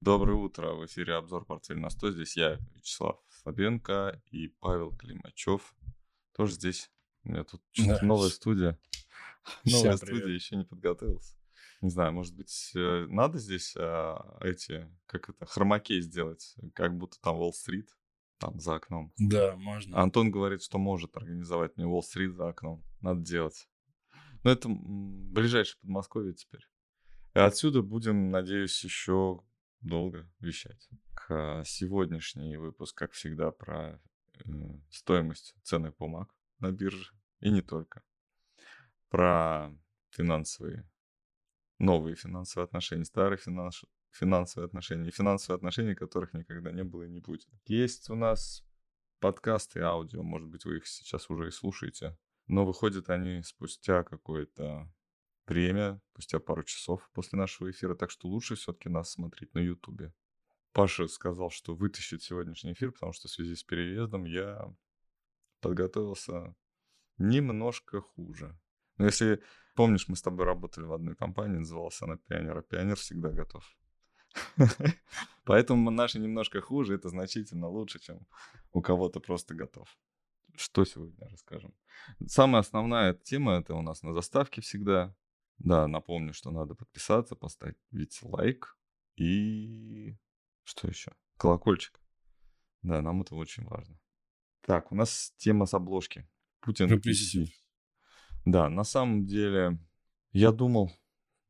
Доброе утро, в эфире обзор «Портфель на 100». Здесь я, Вячеслав Слабенко и Павел Климачев. Тоже здесь. У меня тут Да. новая студия. Всем Новая привет. студия, еще не подготовился. Не знаю, может быть, э, надо здесь а, эти, как это, хромакей сделать, как будто там Уолл-стрит, там за окном. Да, можно. Антон говорит, что может организовать мне Уолл-стрит за окном. Надо делать. Но это ближайшее Подмосковье теперь. Отсюда будем, надеюсь, еще долго вещать. К, сегодняшний выпуск, как всегда, про э, стоимость ценных бумаг на бирже. И не только. Про финансовые, новые финансовые отношения, старые финанс- финансовые отношения и финансовые отношения, которых никогда не было и не будет. Есть у нас подкасты аудио, может быть, вы их сейчас уже и слушаете, но выходят они спустя какое-то время, спустя пару часов после нашего эфира, так что лучше все-таки нас смотреть на Ютубе. Паша сказал, что вытащит сегодняшний эфир, потому что в связи с переездом я подготовился немножко хуже. Но если помнишь, мы с тобой работали в одной компании, называлась она Пионер, а Пионер всегда готов. Поэтому наши немножко хуже, это значительно лучше, чем у кого-то просто готов. Что сегодня расскажем? Самая основная тема это у нас на заставке всегда. Да, напомню, что надо подписаться, поставить лайк и что еще? Колокольчик. Да, нам это очень важно. Так, у нас тема с обложки. Путин. PC. Да, на самом деле, я думал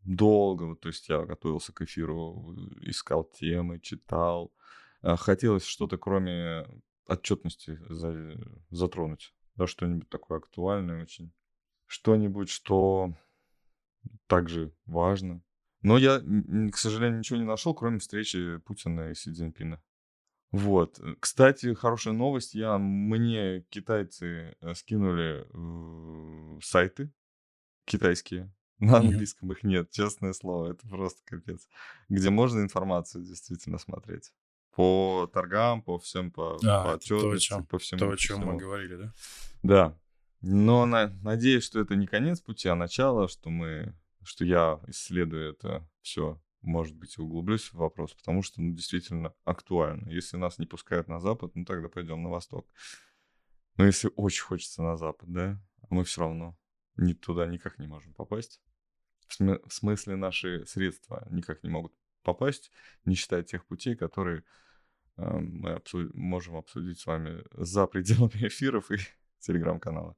долго, вот, то есть я готовился к эфиру, искал темы, читал. А, Хотелось что-то, кроме отчетности, за- затронуть. Да, что-нибудь такое актуальное очень. Что-нибудь, что также важно. Но я, к сожалению, ничего не нашел, кроме встречи Путина и Си Цзиньпина. Вот. Э, Кстати, хорошая новость. Я, мне китайцы э, скинули э, сайты китайские. На английском их нет, честное слово. Это просто капец. Где можно информацию действительно смотреть. По торгам, по всем, по, А, по то, отчетности, чем, по всему. то, о чем мы говорили, да? Да. Но на- надеюсь, что это не конец пути, а начало, что мы, что я исследую это все, может быть, углублюсь в вопрос, потому что, ну, действительно актуально. Если нас не пускают на Запад, ну, тогда пойдем на Восток. Но если очень хочется на Запад, да, мы все равно ни туда никак не можем попасть. В, сме- в смысле, наши средства никак не могут попасть, не считая тех путей, которые э, мы обсу- можем обсудить с вами за пределами эфиров и телеграм-канала.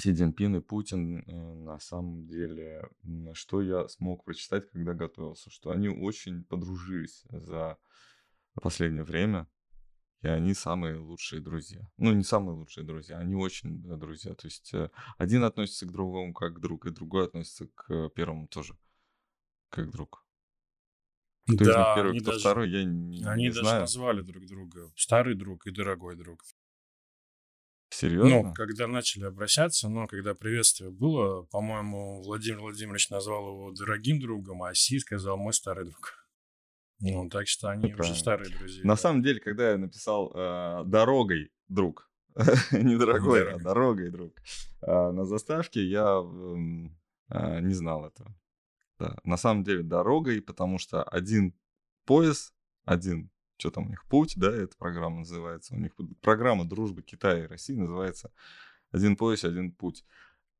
Си Цзиньпин и Путин, э, на самом деле, что я смог прочитать, когда готовился, что они очень подружились за последнее время, и они самые лучшие друзья. Ну, не самые лучшие друзья, они очень друзья. То есть э, один относится к другому как друг, и другой относится к первому тоже как друг. Кто из них Да, первый, кто даже, второй, я не, они не даже знаю. назвали друг друга старый друг и дорогой друг. Ну, Серьезно? когда начали обращаться, но когда приветствие было, по-моему, Владимир Владимирович назвал его дорогим другом, а Си сказал мой старый друг. Ну, так что они уже правильно. старые друзья. На да. самом деле, когда я написал э, дорогой друг, не дорогой, а Дорогой. друг, а, на заставке я м, а, не знал этого. Да. На самом деле дорогой, потому что один пояс, один, что там у них, путь, да, эта программа называется. У них программа дружбы Китая и России называется «Один пояс, один путь».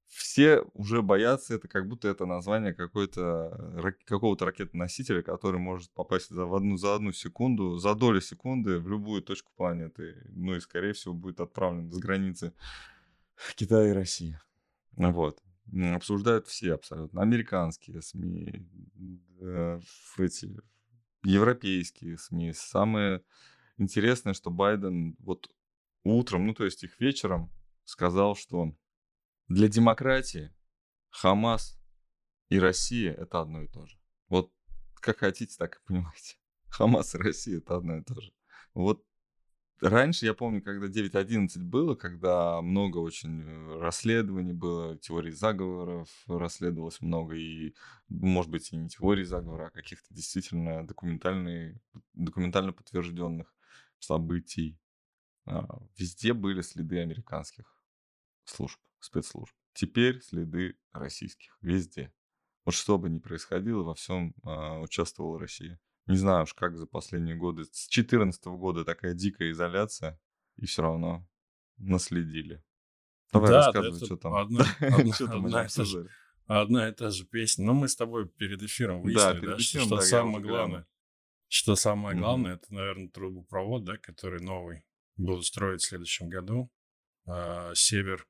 Все уже боятся это, как будто это название какой-то, рак- какого-то ракетоносителя, который может попасть за, в одну, за одну секунду, за долю секунды в любую точку планеты. Ну и, скорее всего, будет отправлен с границы Китая и России. Вот. Обсуждают все абсолютно. Американские СМИ, э, эти европейские СМИ. Самое интересное, что Байден вот утром, ну то есть их вечером, сказал, что для демократии Хамас и Россия это одно и то же. Вот как хотите, так и понимаете. Хамас и Россия это одно и то же. Вот раньше, я помню, когда 9.11 было, когда много очень э, расследований было, теорий заговоров расследовалось много, и, может быть, и не теорий заговора, а каких-то действительно документально подтвержденных событий. А, Везде были следы американских служб, спецслужб. Теперь следы российских. Везде. Вот что бы ни происходило, во всем а, участвовала Россия. Не знаю уж, как за последние годы. С 2014 года такая дикая изоляция, и все равно наследили. Давай Да, рассказывай, это что там. одна, одна, Что там одна та же, одна и та же песня. Но мы с тобой перед эфиром Да, выяснили, перед да, что, эфиром, что да, я самое главное, что самое главное, это, наверное, трубопровод, да, который новый будут строить в следующем году. А, Север,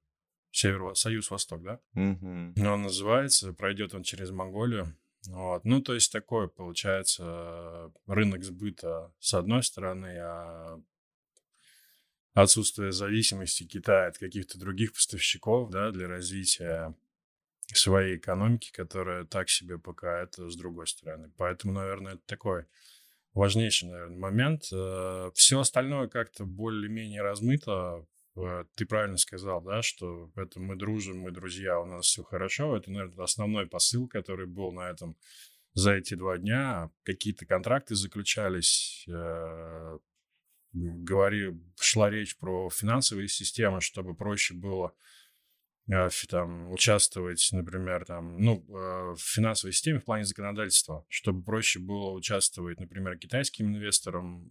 Север, Союз-Восток, да? Но он называется, пройдет он через Монголию. Вот. Ну, то есть такой, получается, рынок сбыта с одной стороны, а отсутствие зависимости Китая от каких-то других поставщиков, да, для развития своей экономики, которая так себе пока это с другой стороны. Поэтому, наверное, это такой важнейший, наверное, момент. Все остальное как-то более-менее размыто. Э, Ты правильно сказал, да, что это мы дружим, мы друзья, у нас все хорошо. Это, наверное, основной посыл, который был на этом за эти два дня. Какие-то контракты заключались, э, говори, шла речь про финансовые системы, чтобы проще было э, там, участвовать, например, там, ну, э, в финансовой системе в плане законодательства, чтобы проще было участвовать, например, китайским инвесторам,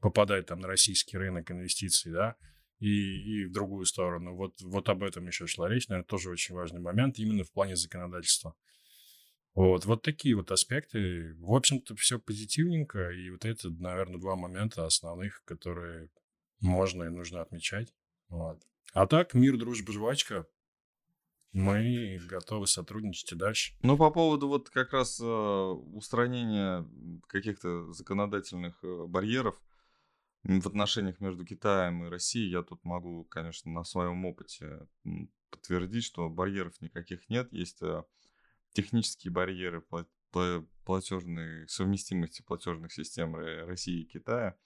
попадать там на российский рынок инвестиций, да, и, и в другую сторону. Вот, вот об этом еще шла речь, наверное, тоже очень важный момент именно в плане законодательства. Вот, вот такие вот аспекты. В общем-то, все позитивненько, и вот это, наверное, два момента основных, которые можно и нужно отмечать. Вот. А так, мир, дружба, жвачка. Мы готовы сотрудничать и дальше. Ну, по поводу вот как раз э, устранения каких-то законодательных э, барьеров в отношениях между Китаем и Россией, я тут могу, конечно, на своем опыте подтвердить, что барьеров никаких нет. Есть э, технические барьеры пла- пла- платежной совместимости платежных систем России и Китая.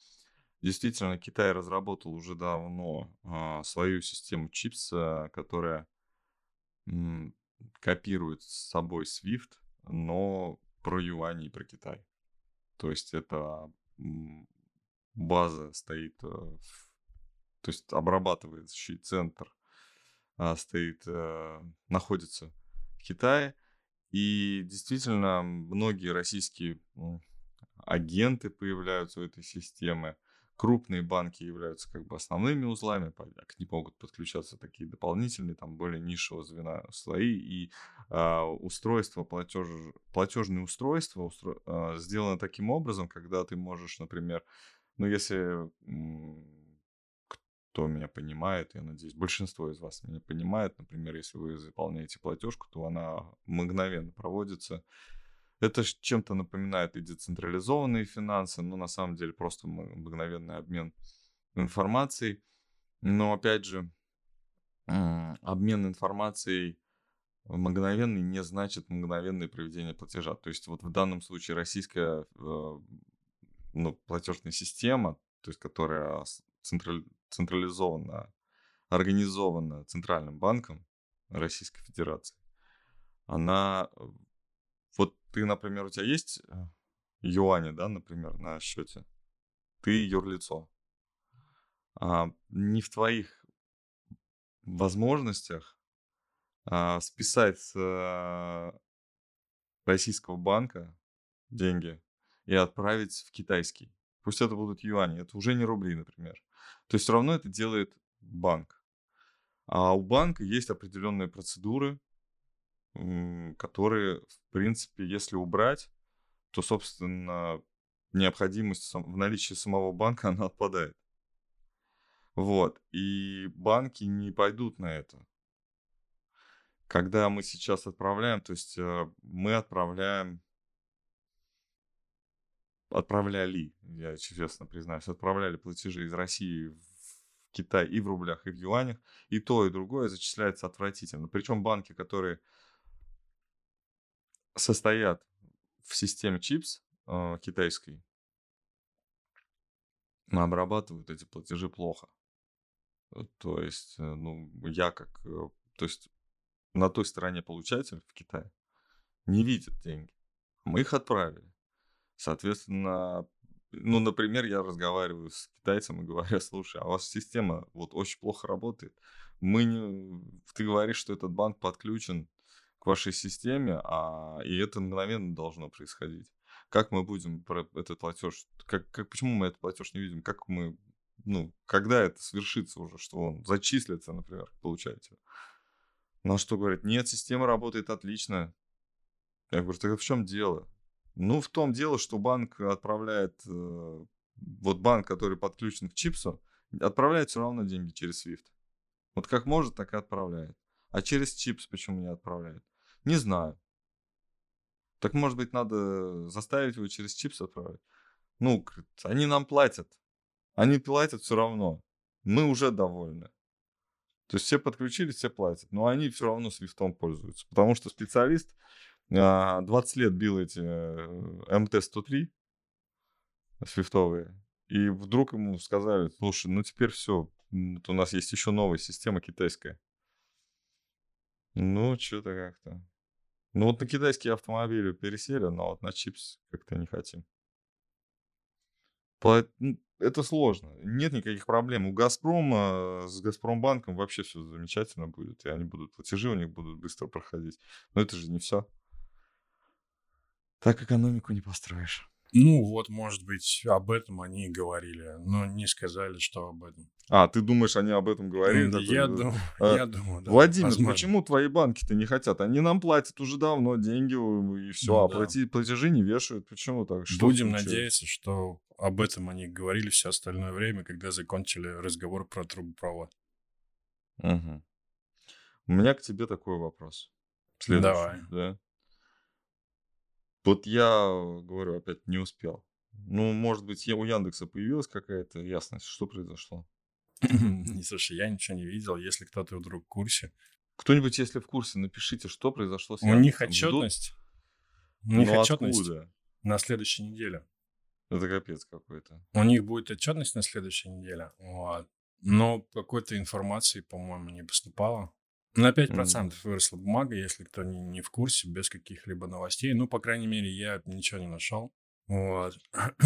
Действительно, Китай разработал уже давно а, свою систему чипс, а, которая копирует с собой SWIFT, но про юани и про Китай. То есть это база стоит, э, то есть обрабатывающий центр а, стоит, э, находится в Китае. И действительно, многие российские агенты появляются в этой системе. Крупные банки являются как бы основными узлами, а к ним могут подключаться такие дополнительные, там более низшего звена слои. И а, устройство, платеж, платежные устройства устро- а, сделано таким образом, когда ты можешь, например, ну если кто меня понимает, я надеюсь, большинство из вас меня понимает, например, если вы заполняете платежку, то она мгновенно проводится. Это чем-то напоминает и децентрализованные финансы, но на самом деле просто мгновенный обмен информацией. Но опять же, обмен информацией мгновенный не значит мгновенное проведение платежа. То есть вот в данном случае российская э, ну, платежная система, то есть которая централизованно организована Центральным банком Российской Федерации, она... э, Вот ты, например, у тебя есть э, юани, да, например, на счете, ты юрлицо. А, не в твоих возможностях а, списать с э, российского банка деньги и отправить в китайский. Пусть это будут юани, это уже не рубли, например. То есть все равно это делает банк. А у банка есть определенные процедуры, которые, в принципе, если убрать, то, собственно, необходимость в наличии самого банка, она отпадает. Вот. И банки не пойдут на это. Когда мы сейчас отправляем, то есть э, мы отправляем, отправляли, я честно признаюсь, отправляли платежи из России в Китай и в рублях, и в юанях, и то, и другое зачисляется отвратительно. Причем банки, которые состоят в системе чипс э, китайской, обрабатывают эти платежи плохо. Э, То есть, э, ну, я как, э, то есть на той стороне получатель в Китае не видит деньги. Мы их отправили. Соответственно, ну, например, я разговариваю с китайцем и говорю, слушай, а у вас система вот очень плохо работает. Мы не... Ты говоришь, что этот банк подключен к вашей системе, а... и это мгновенно должно происходить. Как мы будем про этот платеж, как, как, почему мы этот платеж не видим, как мы, ну, когда это свершится уже, что он зачислится, например, получаете. На что говорит, нет, система работает отлично. Я говорю, так в чем дело? Ну, в том дело, что банк отправляет, э, вот банк, который подключен к чипсу, отправляет все равно деньги через SWIFT. Вот как может, так и отправляет. А через чипс почему не отправляет? Не знаю. Так может быть надо заставить его через чипс отправить? Ну, они нам платят. Они платят все равно. Мы уже довольны. То есть все подключились, все платят. Но они все равно свифтом пользуются. Потому что специалист 20 а, лет бил эти э, МТ-103 свифтовые. И вдруг ему сказали, слушай, ну теперь все, вот у нас есть еще новая система китайская. Ну, что-то как-то. Ну, вот на китайские автомобили пересели, но вот на чипс как-то не хотим. Это сложно. Нет никаких проблем. У Газпрома с Газпромбанком вообще все замечательно будет. И они будут, платежи у них будут быстро проходить. Но это же не все. Так экономику не построишь. Ну, вот, может быть, об этом они и говорили, но не сказали, что об этом. А, ты думаешь, они об этом говорили? Да, я, дум... а, я думаю, да. Владимир, возможно. почему твои банки-то не хотят? Они нам платят уже давно деньги и все, ну, а да. плати, платежи не вешают. Почему так? Что Будем случилось? надеяться, что об этом они говорили все остальное время, когда закончили разговор про трубопровод. Угу. У меня к тебе такой вопрос. Следующий, Давай. Да? Вот я, говорю, опять не успел. Ну, может быть, у Яндекса появилась какая-то ясность, что произошло? Слушай, я ничего не видел. Если кто-то вдруг в курсе. Кто-нибудь, если в курсе, напишите, что произошло с У них отчетность. У них ну, отчетность откуда? на следующей неделе. Это капец какой-то. У них будет отчетность на следующей неделе. Вот. Но какой-то информации, по-моему, не поступало. На 5% mm. выросла бумага, если кто не, не в курсе, без каких-либо новостей. Ну, по крайней мере, я ничего не нашел. Вот.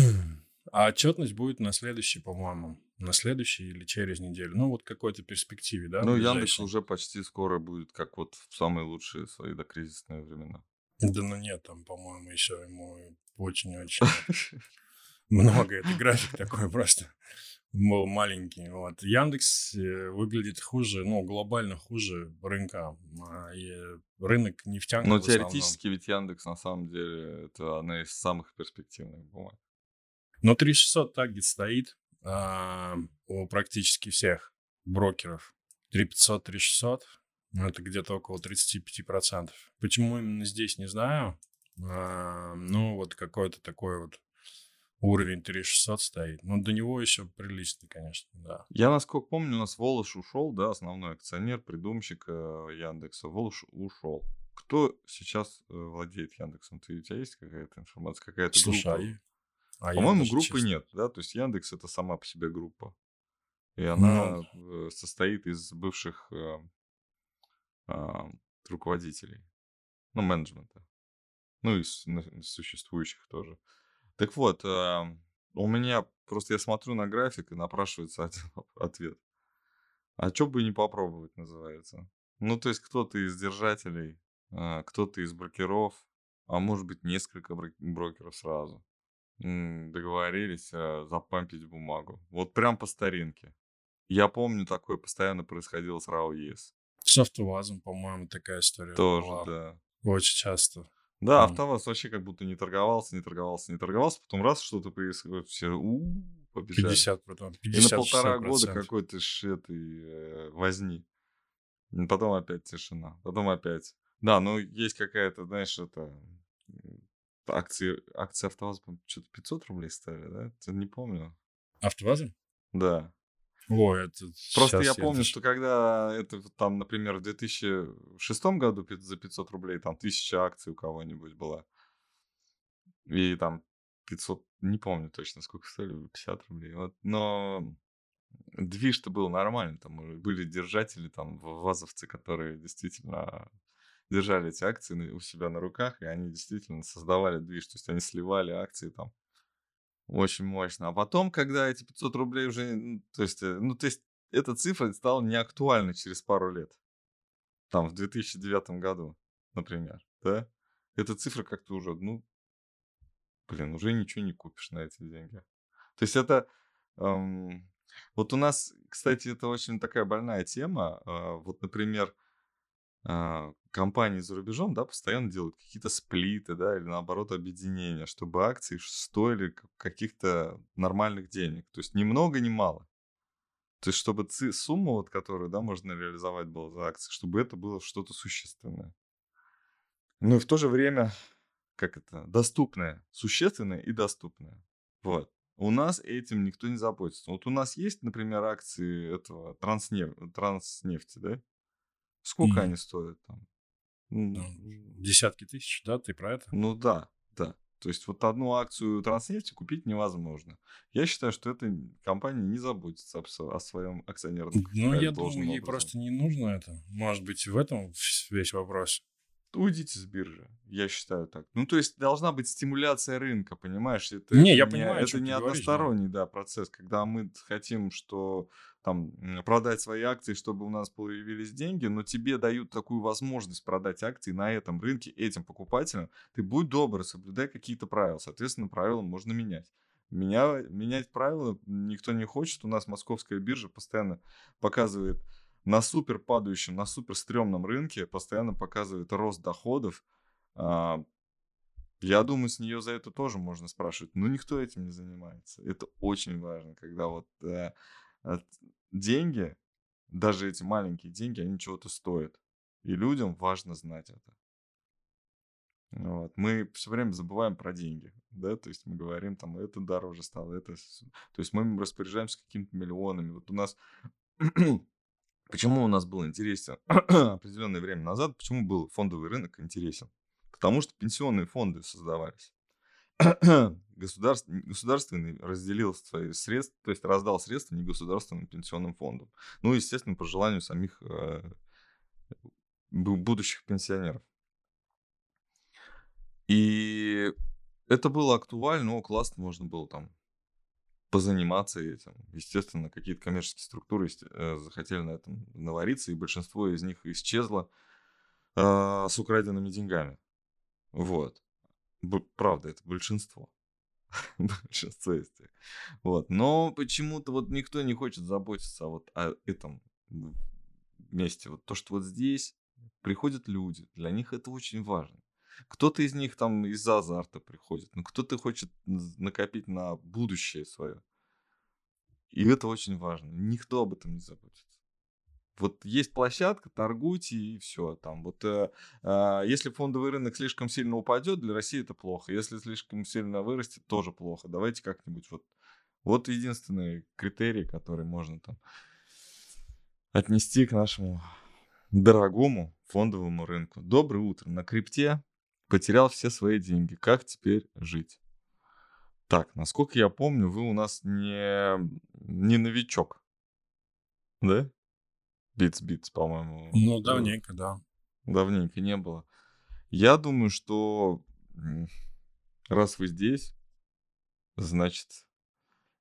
А отчетность будет на следующий, по-моему, на следующий или через неделю. Ну, вот какой-то перспективе, да? Ну, Яндекс уже почти скоро будет, как вот в самые лучшие свои докризисные времена. Да ну нет, там, по-моему, еще ему очень-очень много. Это график такой просто был маленький. Вот. Яндекс э, выглядит хуже, ну, глобально хуже рынка. А, и рынок нефтянка Но теоретически ведь Яндекс, на самом деле, это одна из самых перспективных бумаг. Но 3600 таргет стоит а, у практически всех брокеров. 3500, 3600, ну, это где-то около 35%. Почему именно здесь, не знаю. А, ну, вот какой-то такой вот уровень 3600 стоит. Но до него еще прилично, конечно, да. Я, насколько помню, у нас Волош ушел, да, основной акционер, придумщик э, Яндекса. Волош ушел. Кто сейчас э, владеет Яндексом? Ты, у тебя есть какая-то информация, какая-то Слушай, группа? А По-моему, группы честно... нет, да? То есть Яндекс это сама по себе группа. И она ну... состоит из бывших э, э, руководителей, ну, менеджмента. Ну, из существующих тоже. Так вот, э, у меня просто я смотрю на график и напрашивается ответ. А что бы не попробовать, называется. Ну, то есть кто-то из держателей, э, кто-то из брокеров, а может быть несколько брокеров сразу договорились э, запампить бумагу. Вот прям по старинке. Я помню, такое постоянно происходило с РАО ЕС. С автовазом, по-моему, такая история Тоже, была. да. Очень часто. Да, АвтоВАЗ вообще как будто не торговался, не торговался, не торговался, потом раз что-то происходит, все у побежали. 50, потом 50, И на полтора года какой-то этой э, возни. Потом опять тишина, потом опять. Да, ну есть какая-то, знаешь, это акции, акции АвтоВАЗа, что-то 500 рублей стали, да? Я не помню. АвтоВАЗа? Да. О, это Просто я помню, я... что когда это там, например, в 2006 году за 500 рублей там тысяча акций у кого-нибудь была. И там 500, не помню точно, сколько стоили, 50 рублей. Вот, но движ-то был нормальный. Там были держатели, там, вазовцы, которые действительно держали эти акции у себя на руках, и они действительно создавали движ. То есть они сливали акции там очень мощно. А потом, когда эти 500 рублей уже, то есть, э, ну, то есть, эта цифра стала неактуальной через пару лет. Там, в 2009 году, например, да? Эта цифра как-то уже, ну, блин, уже ничего не купишь на эти деньги. То есть это... эм, вот у нас, кстати, это очень такая больная тема. Э, вот, например, компании за рубежом, да, постоянно делают какие-то сплиты, да, или наоборот объединения, чтобы акции стоили каких-то нормальных денег. То есть ни много, ни мало. То есть чтобы сумма, вот, которую, да, можно реализовать было за акции, чтобы это было что-то существенное. Ну и в то же время, как это, доступное, существенное и доступное. Вот. У нас этим никто не заботится. Вот у нас есть, например, акции этого транснеф... транснефти, да? Сколько Мгм. они стоят там? Ну, десятки тысяч, да, ты про это? Ну да, да. То есть вот одну акцию транснефти купить невозможно. Я считаю, что эта компания не заботится о своем акционерном Ну, капитале я должным думаю, ей образом. просто не нужно это. Может быть, в этом весь вопрос. Уйдите с биржи, я считаю так. Ну, то есть должна быть стимуляция рынка, понимаешь? Это, Не, я понимаю, о это не говоришь, да. односторонний да, процесс, когда мы хотим, что там продать свои акции, чтобы у нас появились деньги, но тебе дают такую возможность продать акции на этом рынке этим покупателям. Ты будь добр, соблюдай какие-то правила. Соответственно, правила можно менять. Меня, менять правила никто не хочет. У нас московская биржа постоянно показывает на супер падающем, на супер стрёмном рынке, постоянно показывает рост доходов. А, Я думаю, с нее за это тоже можно спрашивать. Но никто этим не занимается. Это очень важно, когда вот э, деньги, даже эти маленькие деньги, они чего-то стоят. И людям важно знать это. Вот. Мы все время забываем про деньги, да, то есть мы говорим, там, это дороже стало, это... То есть мы распоряжаемся какими-то миллионами. Вот у нас... Почему у нас был интересен определенное время назад, почему был фондовый рынок интересен? Потому что пенсионные фонды создавались. Государств- Государственный разделил свои средства, то есть раздал средства негосударственным пенсионным фондам. Ну, естественно, по желанию самих э, бу- будущих пенсионеров. И это было актуально, о, классно, можно было там позаниматься этим. Естественно, какие-то коммерческие структуры э, захотели на этом навариться, и большинство из них исчезло а, с украденными деньгами. Вот. Б- правда, это большинство. большинство из них. Вот. Но почему-то вот никто не хочет заботиться вот о этом месте. Вот то, что вот здесь приходят люди, для них это очень важно. Кто-то из них там из-за азарта приходит, но кто-то хочет накопить на будущее свое. И это очень важно. Никто об этом не заботится. Вот есть площадка, торгуйте и все. Там вот, э, а, если фондовый рынок слишком сильно упадет, для России это плохо. Если слишком сильно вырастет, тоже плохо. Давайте как-нибудь вот. Вот единственный критерий, который можно там отнести к нашему дорогому фондовому рынку. Доброе утро. На крипте потерял все свои деньги. Как теперь жить? Так, насколько я помню, вы у нас не, не новичок. Да? Битс-битс, по-моему. Ну, давненько, да. Давненько не было. Я думаю, что раз вы здесь, значит,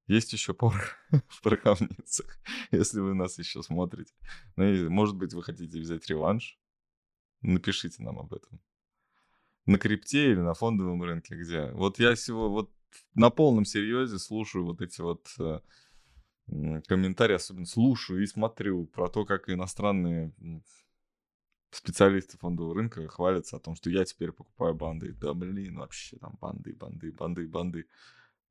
есть еще пор в пороховницах, если вы нас еще смотрите. Ну, и, может быть, вы хотите взять реванш? Напишите нам об этом. На крипте или на фондовом рынке, где? Вот я всего вот на полном серьезе слушаю вот эти вот э, комментарии, особенно слушаю и смотрю про то, как иностранные специалисты фондового рынка хвалятся о том, что я теперь покупаю банды. Да блин, вообще там банды, банды, банды, банды.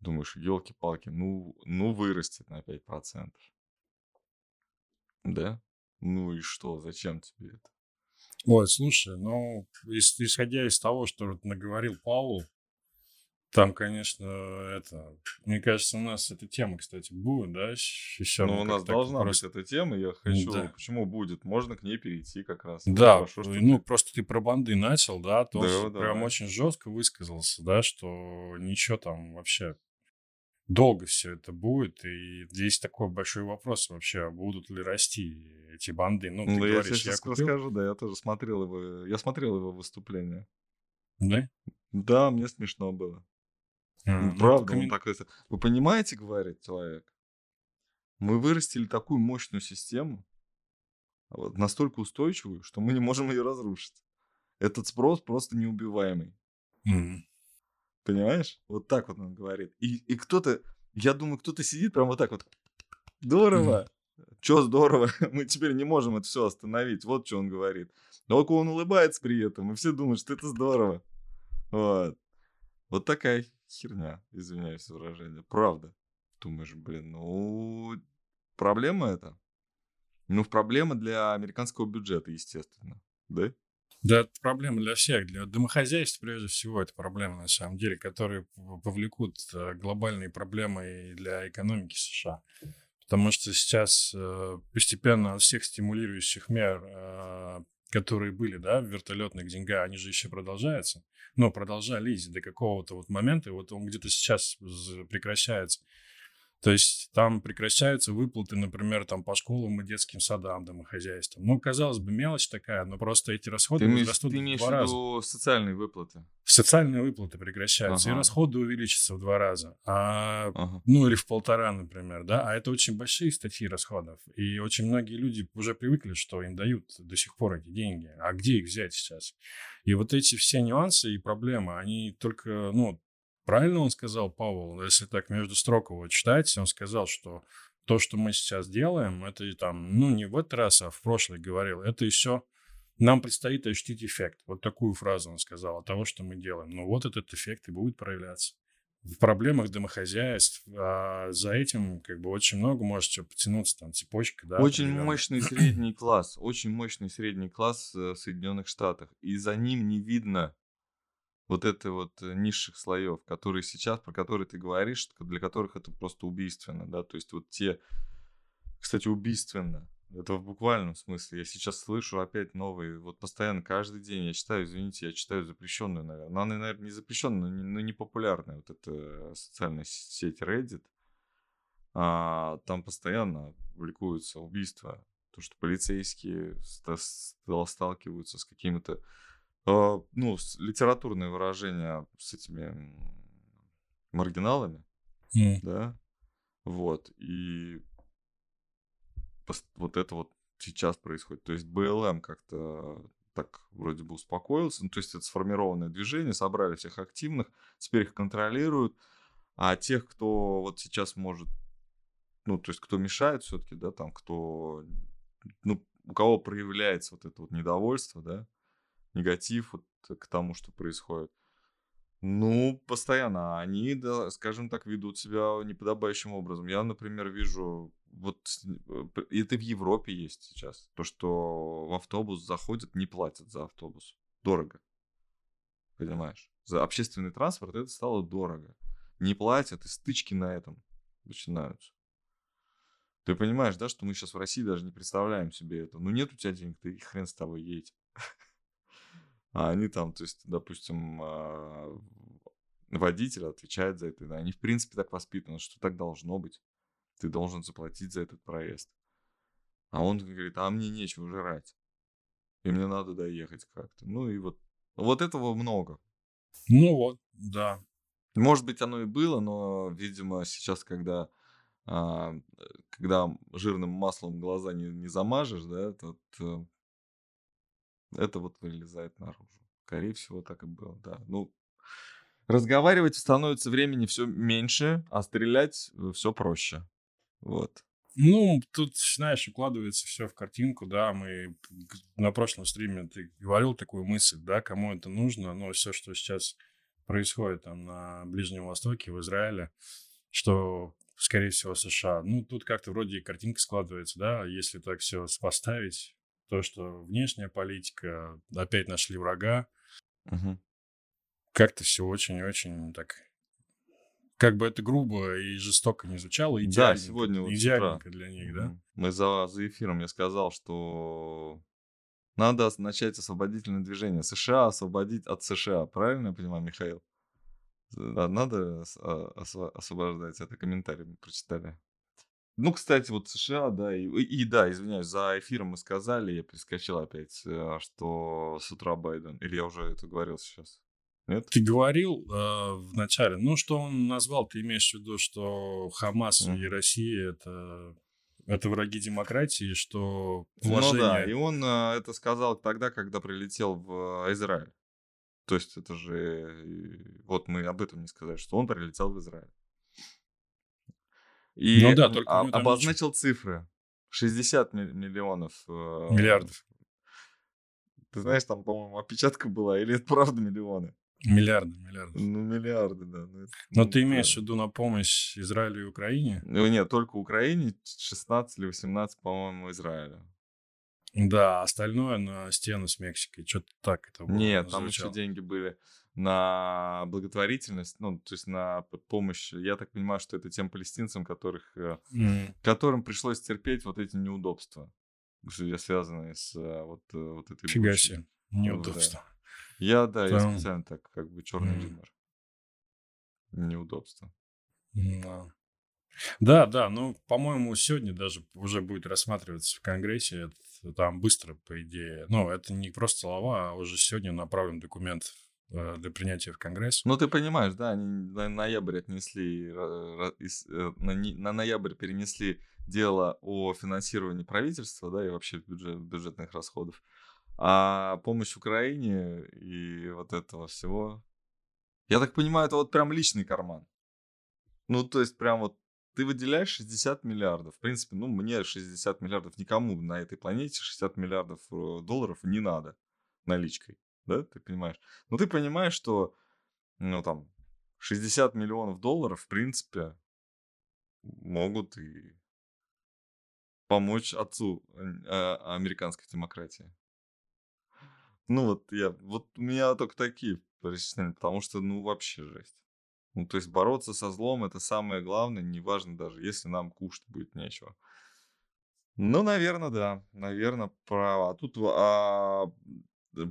Думаешь, елки-палки, ну, ну вырастет на 5%. Да? Ну и что, зачем тебе это? Ой, слушай, ну, ис- исходя из того, что вот наговорил Паул, там, конечно, это... Мне кажется, у нас эта тема, кстати, будет, да? Еще Ну, у нас должна быть эта тема, я хочу... Да. Почему будет? Можно к ней перейти как раз. Да, Хорошо, что ну ты- просто ты про банды начал, да, то Да, давай. прям очень жестко высказался, да, что ничего там вообще долго все это будет, и здесь такой большой вопрос вообще, будут ли расти эти банды. Ну, ты Ну, я говоришь, я сейчас купил, расскажу, да, я тоже смотрел его, я смотрел его выступление. да? Да, мне смешно было. А, Ну, ну, правда, он коммен- такой... Вы понимаете, говорит человек, мы вырастили такую мощную систему, вот, настолько устойчивую, что мы не можем ее разрушить. Этот спрос просто неубиваемый. Мгм. Понимаешь? Вот так вот он говорит. И, и кто-то, я думаю, кто-то сидит прям вот так вот. Здорово. Чё здорово? Мы теперь не можем это все остановить. Вот что он говорит. Только он улыбается при этом, и все думают, что это здорово. Вот. Вот такая херня, извиняюсь за выражение. Правда. Думаешь, блин, ну, проблема это? Ну, проблема для американского бюджета, естественно. Да? Да, это проблема для всех. Для домохозяйств, прежде всего, это проблема, на самом деле, которые повлекут э, глобальные проблемы и для экономики США. Потому что сейчас э, постепенно от всех стимулирующих мер, э, которые были, да, вертолетных деньгах, они же еще продолжаются. Но продолжались до какого-то вот момента, и вот он где-то сейчас прекращается. То есть там прекращаются выплаты, например, там по школам и детским садам, домохозяйствам. Ну, казалось бы, мелочь такая, но просто эти расходы ты возрастут ты в имеешь два в раза. виду социальные выплаты? Социальные выплаты прекращаются, Ага. и расходы увеличатся в два раза. А, Ага. ну, или в полтора, например, да. А это очень большие статьи расходов. И очень многие люди уже привыкли, что им дают до сих пор эти деньги. А где их взять сейчас? И вот эти все нюансы и проблемы, они только, ну, правильно он сказал, Павел, если так между строк его читать, он сказал, что то, что мы сейчас делаем, это и там, ну, не в этот раз, а в прошлый говорил, это еще нам предстоит ощутить эффект. Вот такую фразу он сказал от того, что мы делаем. Ну, вот этот эффект и будет проявляться. В проблемах домохозяйств, а за этим как бы очень много может что потянуться, там, цепочка, да. очень мощный средний класс, очень мощный средний класс э, в Соединенных Штатах. И за ним не видно вот это вот э, низших слоев, которые сейчас, про которые ты говоришь, для которых это просто убийственно, да, то есть вот те, кстати, убийственно, это в буквальном смысле. Я сейчас слышу опять новые, вот постоянно каждый день я читаю, извините, я читаю запрещенную, наверное. Но она, наверное, не запрещенная, но не, не популярная. Вот эта социальная сеть Reddit. А, там постоянно публикуются убийства. То, что полицейские ста- ста- сталкиваются с какими-то, ну, с- литературное выражение с этими маргиналами М. да, вот, и вот это вот сейчас происходит, то есть БЛМ как-то так вроде бы успокоился, ну, то есть это сформированное движение, собрали всех активных, теперь их контролируют, а тех, кто вот сейчас может, ну, то есть кто мешает все-таки, да, там, кто, ну, у кого проявляется вот это вот недовольство, да, негатив вот к тому, что происходит, ну, постоянно. Они, да, скажем так, ведут себя неподобающим образом. Я, например, вижу, вот э, это в Европе есть сейчас, то, что в автобус заходят, не платят за автобус. Дорого. Понимаешь? За общественный транспорт это стало дорого. Не платят, и стычки на этом начинаются. Ты понимаешь, да, что мы сейчас в России даже не представляем себе это. Ну, нет у тебя денег, ты хрен с тобой едь. А они там, то есть, допустим, а, водитель отвечает за это. да, Они, в принципе, так воспитаны, что так должно быть. Ты должен заплатить за этот проезд. А он говорит, а мне нечего жрать. И мне надо доехать как-то. Ну и вот, вот этого много. Ну вот, да. Может быть, оно и было, но, видимо, сейчас, когда, а, э, когда жирным маслом глаза не, не замажешь, да, то то это вот вылезает наружу. Скорее всего, так и было, да. Ну, разговаривать становится времени все меньше, а стрелять все проще. Вот. Ну, тут, знаешь, укладывается все в картинку, да, мы на прошлом стриме ты говорил такую мысль, да, кому это нужно, но все, что сейчас происходит там на Ближнем Востоке, в Израиле, что, скорее всего, США, ну, тут как-то вроде картинка складывается, да, если так все поставить, то, что внешняя политика, опять нашли врага, Мгм. как-то все очень-очень так, как бы это грубо и жестоко не звучало, Да, идеальненько, сегодня вот идеальненько утра. для них, да. Мы за, за эфиром я сказал, что надо начать освободительное движение. США освободить от США. Правильно я понимаю, Михаил? Да, надо а, осво- освобождать. Это комментарий мы прочитали. Ну, кстати, вот США, да, и, и- и да, извиняюсь, за эфиром мы сказали, я перескочил опять, э, что с утра Байден, или я уже это говорил сейчас? Нет? Ты говорил э, в начале, ну, что он назвал, ты имеешь в виду, что Хамас и Мгм. Россия это, это враги демократии, что Ну вложение... да, и он э, это сказал тогда, когда прилетел в э, Израиль. То есть это же... Вот мы об этом не сказали, что он прилетел в Израиль. И Ну да, только а- обозначил цифры. 60 ми- миллионов. э, Миллиардов. Ты знаешь, там, по-моему, опечатка была, или это правда миллионы? Миллиарды, миллиарды. Ну, миллиарды, да. Ну, это- Но ну, ты имеешь в виду на помощь Израилю и Украине? Ну, нет, только Украине 16 или 18, по-моему, Израилю. Да, остальное на стену с Мексикой. Что-то так это было. Нет, там еще звучало. деньги были на благотворительность, ну, то есть на помощь. Я так понимаю, что это тем палестинцам, которых, М, которым пришлось терпеть вот эти неудобства, связанные с э, вот, э, вот этой Фига себе. Неудобство. Я, да, я Там- специально так, как бы черный Мгм. юмор. Неудобства. Да. Да, да, ну, по-моему, сегодня даже уже будет рассматриваться в Конгрессе. Это- там быстро, по идее. Ну, это не просто слова, а уже сегодня направлен документ для принятия в Конгресс. Ну, ты понимаешь, да, они на ноябрь отнесли, э, на ноябрь перенесли дело о финансировании правительства, да, и вообще бюджет, бюджетных расходов. А помощь Украине и вот этого всего, я так понимаю, это вот прям личный карман. Ну, то есть прям вот ты выделяешь 60 миллиардов. В принципе, ну, мне 60 миллиардов никому на этой планете 60 миллиардов э, долларов не надо наличкой, да, ты понимаешь? Но ты понимаешь, что, ну, там, 60 миллионов долларов, в принципе, могут и помочь отцу э, американской демократии. Ну, вот я, вот у меня только такие причины, потому что, ну, вообще жесть. Ну, то есть бороться со злом это самое главное, неважно даже, если нам кушать будет нечего. Ну, наверное, да, наверное, право. А тут а,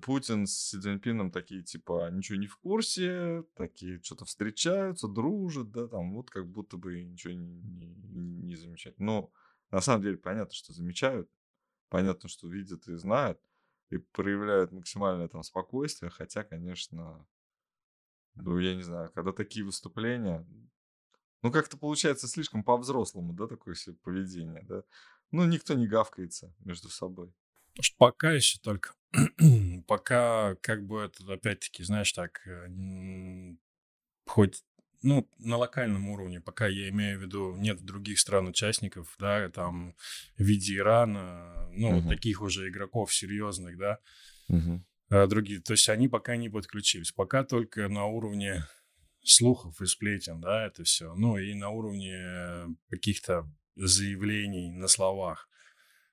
Путин с Си Цзиньпином такие, типа, ничего не в курсе, такие что-то встречаются, дружат, да, там, вот как будто бы ничего не, не- не замечают. Но на самом деле понятно, что замечают, понятно, что видят и знают, и проявляют максимальное там спокойствие, хотя, конечно, ну, я не знаю, когда такие выступления, ну, как-то получается слишком по-взрослому, да, такое себе поведение, да. Ну, никто не гавкается между собой. Пока еще только. Пока, как бы это, опять-таки, знаешь, так, э, хоть, ну, на локальном уровне, пока я имею в виду, нет других стран-участников, да, там, в виде Ирана, ну, вот Мгм. таких уже игроков серьезных, да, а другие. То есть они пока не подключились. Пока только на уровне слухов и сплетен, да, это все. Ну и на уровне э, каких-то заявлений на словах.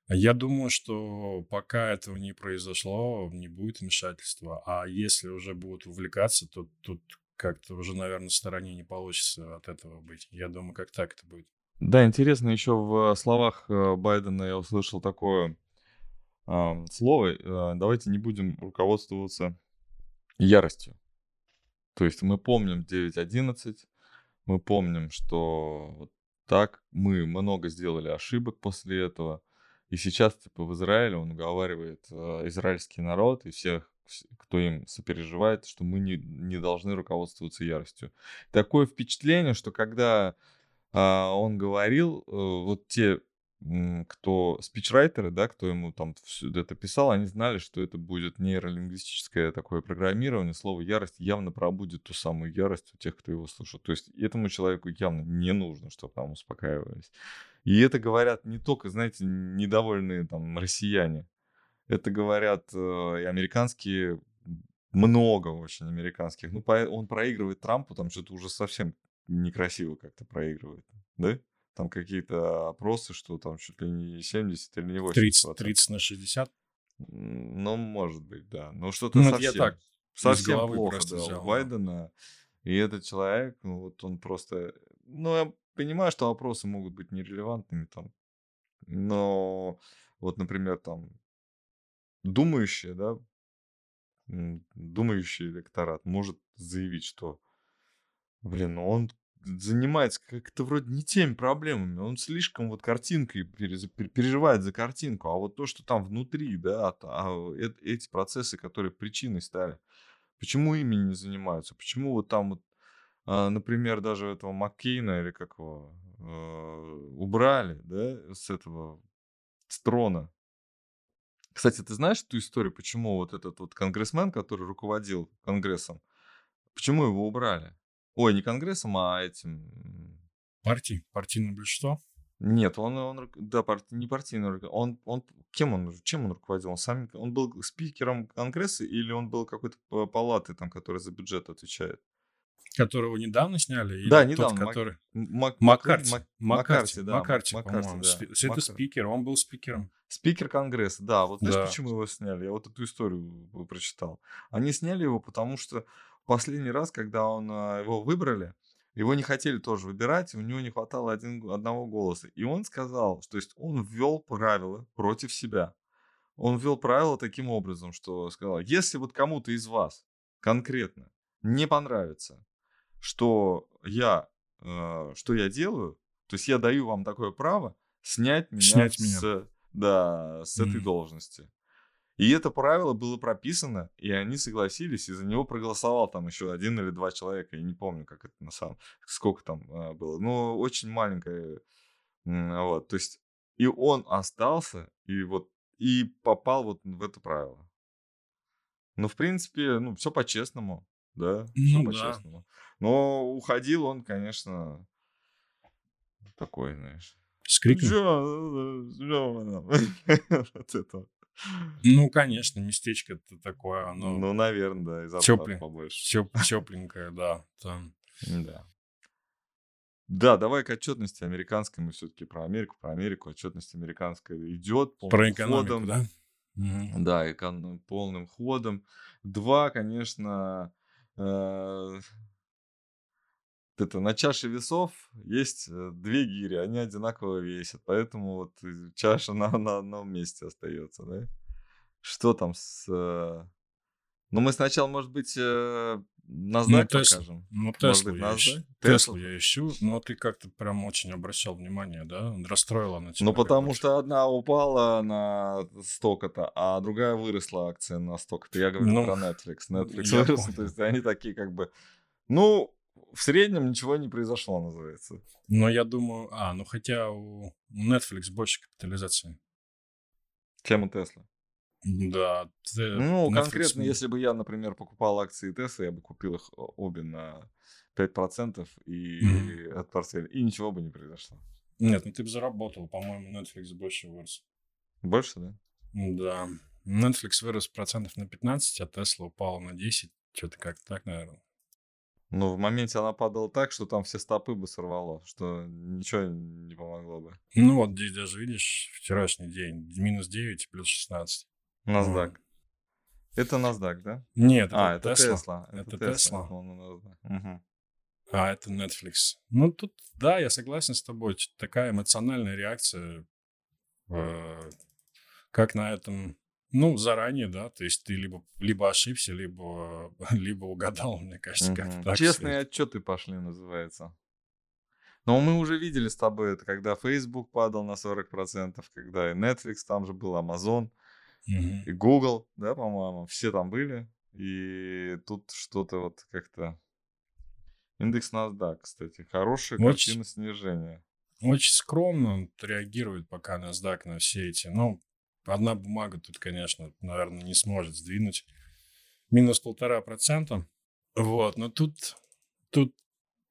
Я думаю, что пока этого не произошло, не будет вмешательства. А если уже будут увлекаться, то тут как-то уже, наверное, в стороне не получится от этого быть. Я думаю, как так это будет. Да, интересно, еще в словах э, Байдена я услышал такое ам, слово. э, Давайте не будем руководствоваться яростью. То есть мы помним 9.11, мы помним, что так мы много сделали ошибок после этого. И сейчас, типа, в Израиле он уговаривает э, израильский народ и всех, вс- кто им сопереживает, что мы не, не должны руководствоваться яростью. Такое впечатление, что когда а, он говорил, э, вот те, м, кто спичрайтеры, да, кто ему там всё это писал, они знали, что это будет нейролингвистическое такое программирование. Слово ярость явно пробудет ту самую ярость у тех, кто его слушает. То есть этому человеку явно не нужно, чтобы там успокаивались. И это говорят не только, знаете, недовольные там россияне. Это говорят э, и американские, много очень американских. Ну, по- он проигрывает Трампу, там что-то уже совсем некрасиво как-то проигрывает, да? Там какие-то опросы, что там чуть ли не 70 или не 80 30, 30 на 60. М, Ну, может быть, да. Ну, что-то Ну, совсем, я так, совсем плохо, да, взял, у. Байдена. И этот человек, ну, вот он просто... Ну, я понимаю, что вопросы могут быть нерелевантными там, но вот, например, там, думающие, да, думающий электорат может заявить, что, блин, ну он занимается как-то вроде не теми проблемами, он слишком вот картинкой переживает за картинку, а вот то, что там внутри, да, а, эти процессы, которые причиной стали, почему ими не занимаются, почему вот там вот, например, даже этого Маккейна или как его э, убрали, да, с этого с трона, Кстати, ты знаешь эту историю, почему вот этот вот конгрессмен, который руководил конгрессом, почему его убрали? Ой, не конгрессом, а этим... Партий? Партийное большинство? Нет, он, он да, парти, не партийный, он, он, кем он, чем он руководил? Он сам, он был спикером Конгресса или он был какой-то палаты, там, который за бюджет отвечает? Которого недавно сняли? Или да, недавно. Тот, который... Мак... Маккарти. Мак... Маккарти, да. Маккарти, Маккарти, по-моему. да. Это Маккар- спикер, он был спикером. Спикер Конгресса, да. Вот знаешь, Да. почему его сняли? Я вот эту историю прочитал. Они сняли его, потому что последний раз, когда он, а, его выбрали, его не хотели тоже выбирать, у него не хватало один, одного голоса. И он сказал, что то есть он ввел правила против себя. Он ввел правила таким образом, что сказал, если вот кому-то из вас конкретно не понравится, что я, э, что я делаю, то есть я даю вам такое право снять меня, Снять меня. с, да, с этой Мгм. должности. И это правило было прописано, и они согласились, и за него проголосовал там еще один или два человека, я не помню, как это на самом, сколько там а, было, но очень маленькое, вот, то есть и он остался, и вот, и попал вот в это правило. Ну, в принципе, ну, все по-честному, да, Ну да. по-честному. Но уходил он, конечно, такой, знаешь. С криком? «Чё, э, чё, Вот это. Ну, конечно, местечко это такое, оно Ну, наверное, да, и зарплата Тёплый. побольше. тепленькое, да. Там. Да. Да, давай к отчетности американской. Мы все-таки про Америку, про Америку. Отчетность американская идет полным Про экономику, ходом. да? Мгм. Да, экон- полным ходом. Два, конечно, это на чаше весов есть э, две гири, они одинаково весят, поэтому вот чаша на, на одном месте остается, да? Что там с... э, Ну, мы сначала, может быть, NASDAQ Тесла. покажем. Ну, Теслу быть, я NASDAQ? ищу. Теслу я ищу, но ты как-то прям очень обращал внимание, да? Расстроила на тебя. Ну, потому что одна упала на столько-то, а другая выросла акция на столько-то. Я говорю Ну, про Netflix. Netflix выросла, то есть они такие как бы... Ну, в среднем ничего не произошло, называется. Но я думаю... А, ну хотя у у Netflix больше капитализации. Чем у Tesla. Да. Ну, конкретно, если бы я, например, покупал акции Tesla, я бы купил их обе на 5% и от портфеля, и ничего бы не произошло. Нет, ну ты бы заработал. По-моему, Netflix больше вырос. Больше, да? Да. Netflix вырос процентов на 15, а Tesla упала на 10. Что-то как так, наверное. Но в моменте она падала так, что там все стопы бы сорвало, что ничего не помогло бы. Ну вот здесь даже видишь вчерашний день. Минус 9 плюс 16. NASDAQ. Это NASDAQ, да? Нет, а, это это Tesla. Tesla. Это Tesla. Tesla. А, это Netflix. Ну, тут, да, я согласен с тобой. Такая эмоциональная реакция, э, как на этом, ну, заранее, да, то есть ты либо, либо ошибся, либо, либо угадал, мне кажется, как-то Мгм. так. Честные отчеты пошли, называется. Но мы уже видели с тобой это, когда Facebook падал на 40%, когда и Netflix там же был, Amazon, И Google, да, по-моему, все там были. И тут что-то вот как-то... Индекс NASDAQ, кстати, хорошая Очень- картина снижения. Очень скромно реагирует пока NASDAQ на все эти. Ну, одна бумага тут, конечно, наверное, не сможет сдвинуть. Минус полтора процента. Вот, но тут, тут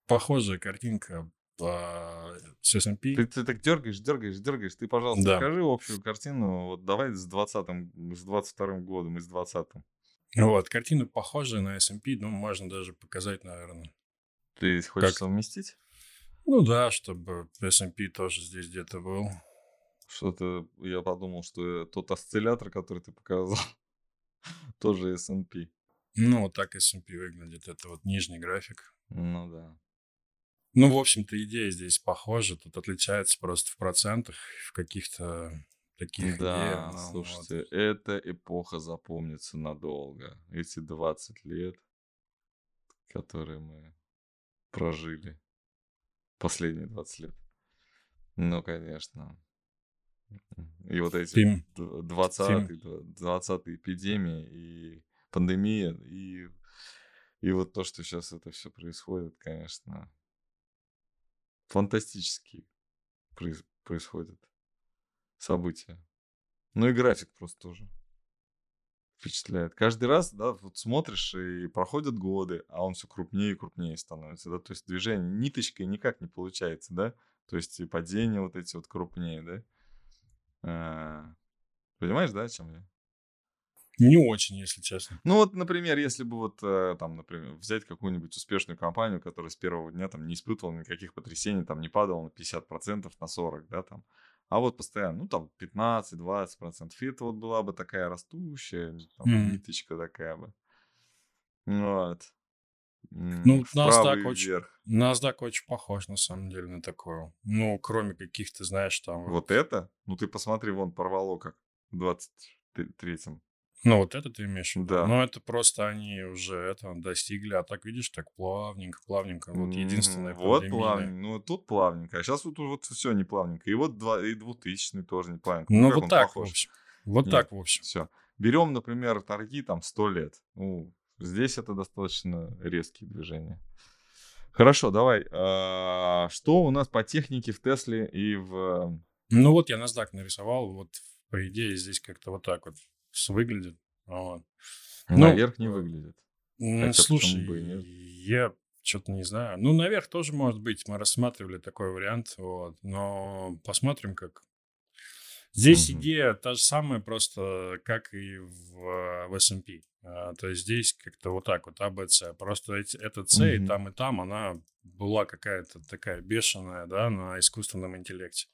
похожая картинка по с S&P. Ты, ты так дергаешь, дергаешь, дергаешь. Ты, пожалуйста, Да. покажи общую картину. Вот давай с 20 с 22 годом и с 20 Вот, картина похожая на S&P, ну, можно даже показать, наверное. Ты хочешь Как? совместить? Ну да, чтобы S&P тоже здесь где-то был. Что-то я подумал, что тот осциллятор, который ты показал, тоже S&P. Ну, вот так S&P выглядит. Это вот нижний график. Ну да. Ну, в общем-то, идея здесь похожа. Тут отличается просто в процентах, в каких-то таких Да, идеях. Слушайте, эта эпоха запомнится надолго. Эти 20 лет, которые мы прожили. Последние 20 лет. Ну, конечно. И вот эти Тим, 20 20 эпидемии и пандемия, и, и вот то, что сейчас это все происходит, конечно, фантастически проис- происходят события. Ну и график просто тоже впечатляет. Каждый раз, да, вот смотришь, и проходят годы, а он все крупнее и крупнее становится, да, то есть движение ниточкой никак не получается, да, то есть и падения вот эти вот крупнее, да. А, понимаешь, да, о чем я? Не очень, если честно. Ну вот, например, если бы вот э, там, например, взять какую-нибудь успешную компанию, которая с первого дня там не испытывала никаких потрясений, там не падала на 50%, на 40%, да, там, а вот постоянно, ну, там, 15-20%. И это вот была бы такая растущая, там, mm. ниточка такая бы. Вот. Ну, NASDAQ очень, NASDAQ очень похож, на самом деле, на такую. Ну, кроме каких-то, знаешь, там... Вот это? Ну, ты посмотри, вон, порвало как в 23-м. Ну, вот это ты имеешь в виду? Да. Ну, это просто они уже это достигли, а так, видишь, так плавненько, плавненько. Вот единственное Вот плавненько, ну, тут плавненько, а сейчас вот, вот все не плавненько. И вот два, и двухтысячный тоже не плавненько. Ну, ну вот так, похож? в общем. Вот Нет, так, в общем. Все. Берем, например, торги там 100 лет. Ну, здесь это достаточно резкие движения. Хорошо, давай. А, что у нас по технике в Тесле и в... Ну вот я NASDAQ нарисовал, вот по идее здесь как-то вот так вот выглядит. Вот. Ну, наверх не выглядит. Хотя слушай, бы я что-то не знаю. Ну, наверх тоже может быть. Мы рассматривали такой вариант. Вот. Но посмотрим, как. Здесь угу. идея та же самая, просто как и в, в S&P. А, то есть здесь как-то вот так вот, АБЦ. Просто эти, эта С угу. и там, и там, она была какая-то такая бешеная, да, на искусственном интеллекте.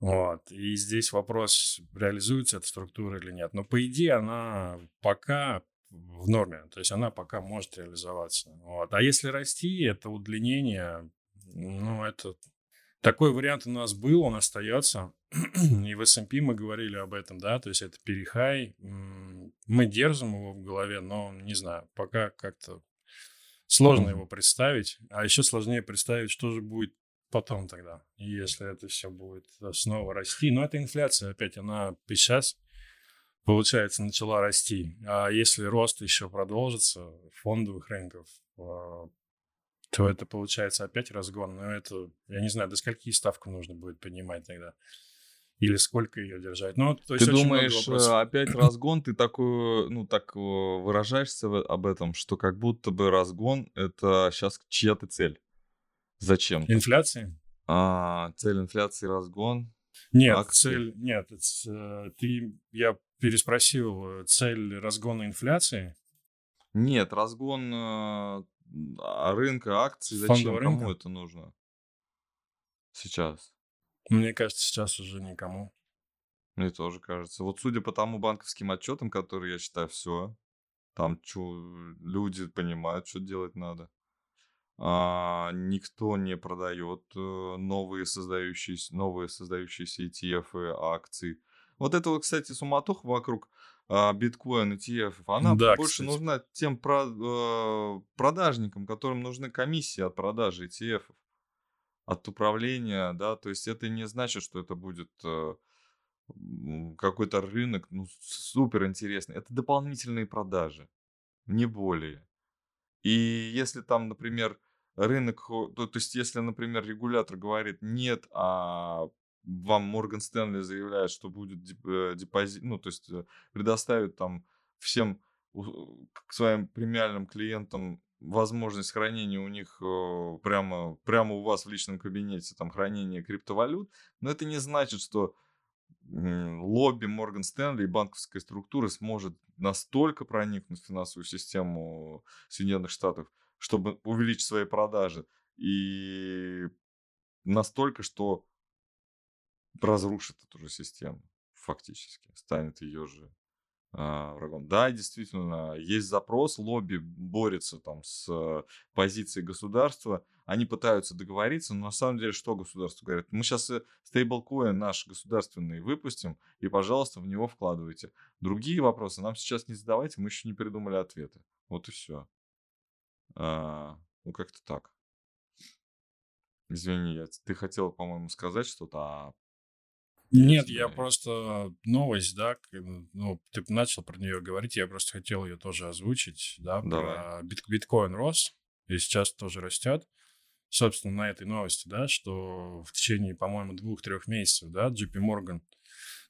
Вот. И здесь вопрос, реализуется эта структура или нет. Но по идее она пока в норме. То есть она пока может реализоваться. Вот. А если расти, это удлинение, ну, это... Такой вариант у нас был, он остается. И в S&P мы говорили об этом, да, то есть это перехай. Мы держим его в голове, но, не знаю, пока как-то сложно его представить. А еще сложнее представить, что же будет потом тогда, если это все будет э, снова расти. Но эта инфляция опять, она сейчас, получается, начала расти. А если рост еще продолжится фондовых рынков, э, то это получается опять разгон. Но это, я не знаю, до скольки ставку нужно будет поднимать тогда. Или сколько ее держать? Ну, то есть ты думаешь, э, опять разгон, ты такой, ну, так выражаешься об этом, что как будто бы разгон — это сейчас чья-то цель. Зачем? Инфляции? А, цель инфляции разгон. Нет, акции. цель, нет, э, ты, я переспросил, э, цель разгона инфляции? Нет, разгон э, рынка акций, зачем, Фондового кому рынка? это нужно сейчас? Мне кажется, сейчас уже никому. Мне тоже кажется. Вот судя по тому банковским отчетам, которые я читаю, все. Там чё, люди понимают, что делать надо а, никто не продает э, новые создающиеся, новые создающиеся ETF, акции. Вот это вот, кстати, суматоха вокруг а, биткоин, ETF, она да, больше кстати. нужна тем э, продажникам, которым нужны комиссии от продажи ETF, от управления, да, то есть это не значит, что это будет э, какой-то рынок, ну, супер интересный. Это дополнительные продажи, не более. И если там, например, рынок, то, то есть если, например, регулятор говорит нет, а вам Морган Стэнли заявляет, что будет э, депозит, ну, то есть э, предоставит там всем к своим премиальным клиентам возможность хранения у них э, прямо, прямо у вас в личном кабинете, там, хранение криптовалют, но это не значит, что лобби Морган Стэнли и банковская структура сможет настолько проникнуть в финансовую систему Соединенных Штатов, чтобы увеличить свои продажи. И настолько, что разрушит эту же систему фактически, станет ее же а, врагом. Да, действительно, есть запрос, лобби борется там с позицией государства, они пытаются договориться, но на самом деле что государство говорит? Мы сейчас стейблкоин наш государственный выпустим, и, пожалуйста, в него вкладывайте. Другие вопросы нам сейчас не задавайте, мы еще не придумали ответы. Вот и все. А, ну, как-то так. Извини, я, ты хотел, по-моему, сказать что-то, а нет, я просто новость, да, ну, ты начал про нее говорить, я просто хотел ее тоже озвучить, да, Давай. про бит биткоин рос, и сейчас тоже растет. Собственно, на этой новости, да, что в течение, по-моему, двух-трех месяцев, да, JP Morgan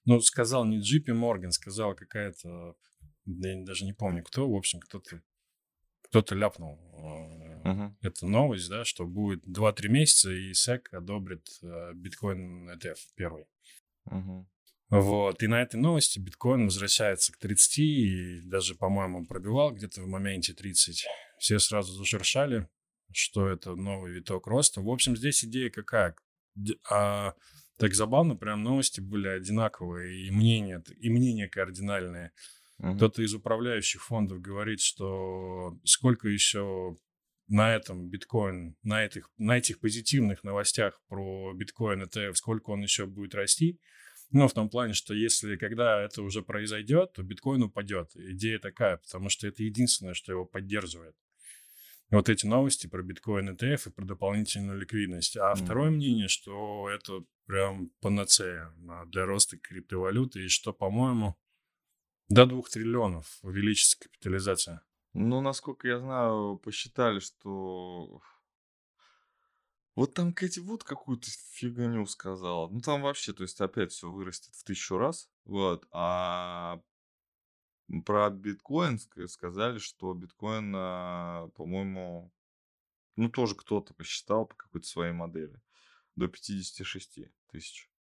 Ну, сказал не Джипи Морган, сказал какая-то, я даже не помню кто, в общем, кто-то кто-то ляпнул uh-huh. эту новость, да, что будет 2-3 месяца, и SEC одобрит э, биткоин ETF первый. Uh-huh. Вот, и на этой новости биткоин возвращается к 30, и даже, по-моему, пробивал где-то в моменте 30. Все сразу зашершали, что это новый виток роста. В общем, здесь идея какая? А, так забавно, прям новости были одинаковые, и мнения, и мнения кардинальные. Uh-huh. Кто-то из управляющих фондов говорит, что сколько еще на этом биткоин, на этих, на этих позитивных новостях про биткоин ETF, сколько он еще будет расти. Ну, в том плане, что если, когда это уже произойдет, то биткоин упадет. Идея такая, потому что это единственное, что его поддерживает. Вот эти новости про биткоин ETF и про дополнительную ликвидность. А mm. второе мнение, что это прям панацея для роста криптовалюты, и что, по-моему, до двух триллионов увеличится капитализация. Ну, насколько я знаю, посчитали, что... Вот там Кэти вот какую-то фигню сказала. Ну, там вообще, то есть опять все вырастет в тысячу раз. Вот. А про биткоин сказали, что биткоин, а, по-моему, ну, тоже кто-то посчитал по какой-то своей модели. До 56 тысяч.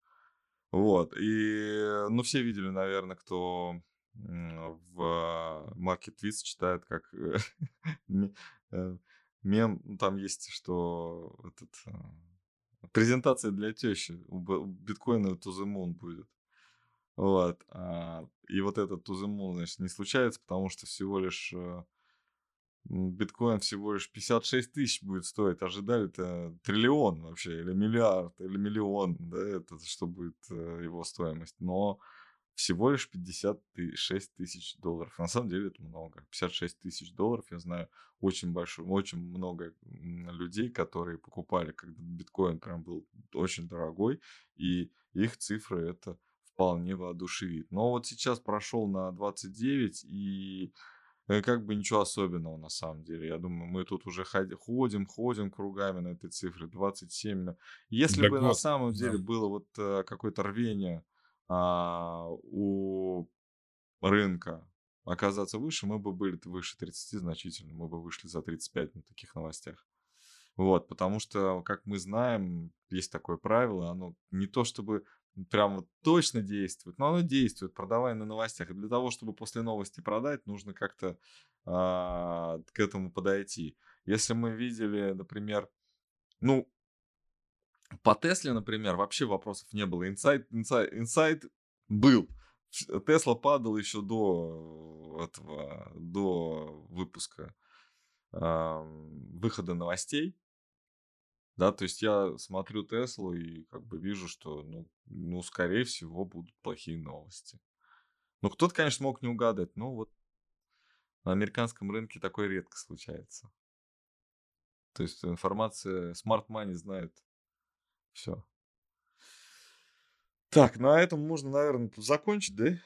Вот. И, ну, все видели, наверное, кто в Market читает как э, э, мем, ну, там есть, что этот, э, презентация для тещи, биткоина to the будет. Вот. А, и вот этот to the moon, значит, не случается, потому что всего лишь биткоин всего лишь 56 тысяч будет стоить. Ожидали-то триллион вообще, или миллиард, или миллион, да, это что будет его стоимость. Но всего лишь 56 тысяч долларов. На самом деле это много. 56 тысяч долларов, я знаю, очень большой, очень много людей, которые покупали, когда биткоин прям был очень дорогой, и их цифры это вполне воодушевит. Но вот сейчас прошел на 29, и э, как бы ничего особенного на самом деле. Я думаю, мы тут уже ходим, ходим кругами на этой цифре 27. Если да бы год. на самом деле да. было вот э, какое-то рвение а, у рынка оказаться выше, мы бы были выше 30 значительно, мы бы вышли за 35 на таких новостях. Вот, потому что, как мы знаем, есть такое правило, оно не то чтобы прям вот точно действует, но оно действует, продавая на новостях. И для того, чтобы после новости продать, нужно как-то а, к этому подойти. Если мы видели, например, ну, по Тесле, например, вообще вопросов не было. Инсайт, инсайт, инсайт был. Тесла падал еще до этого, до выпуска э, выхода новостей. Да, то есть я смотрю Теслу и как бы вижу, что, ну, ну, скорее всего, будут плохие новости. Ну, кто-то, конечно, мог не угадать, но вот на американском рынке такое редко случается. То есть информация, Money знает все. Так, на этом можно, наверное, закончить, да?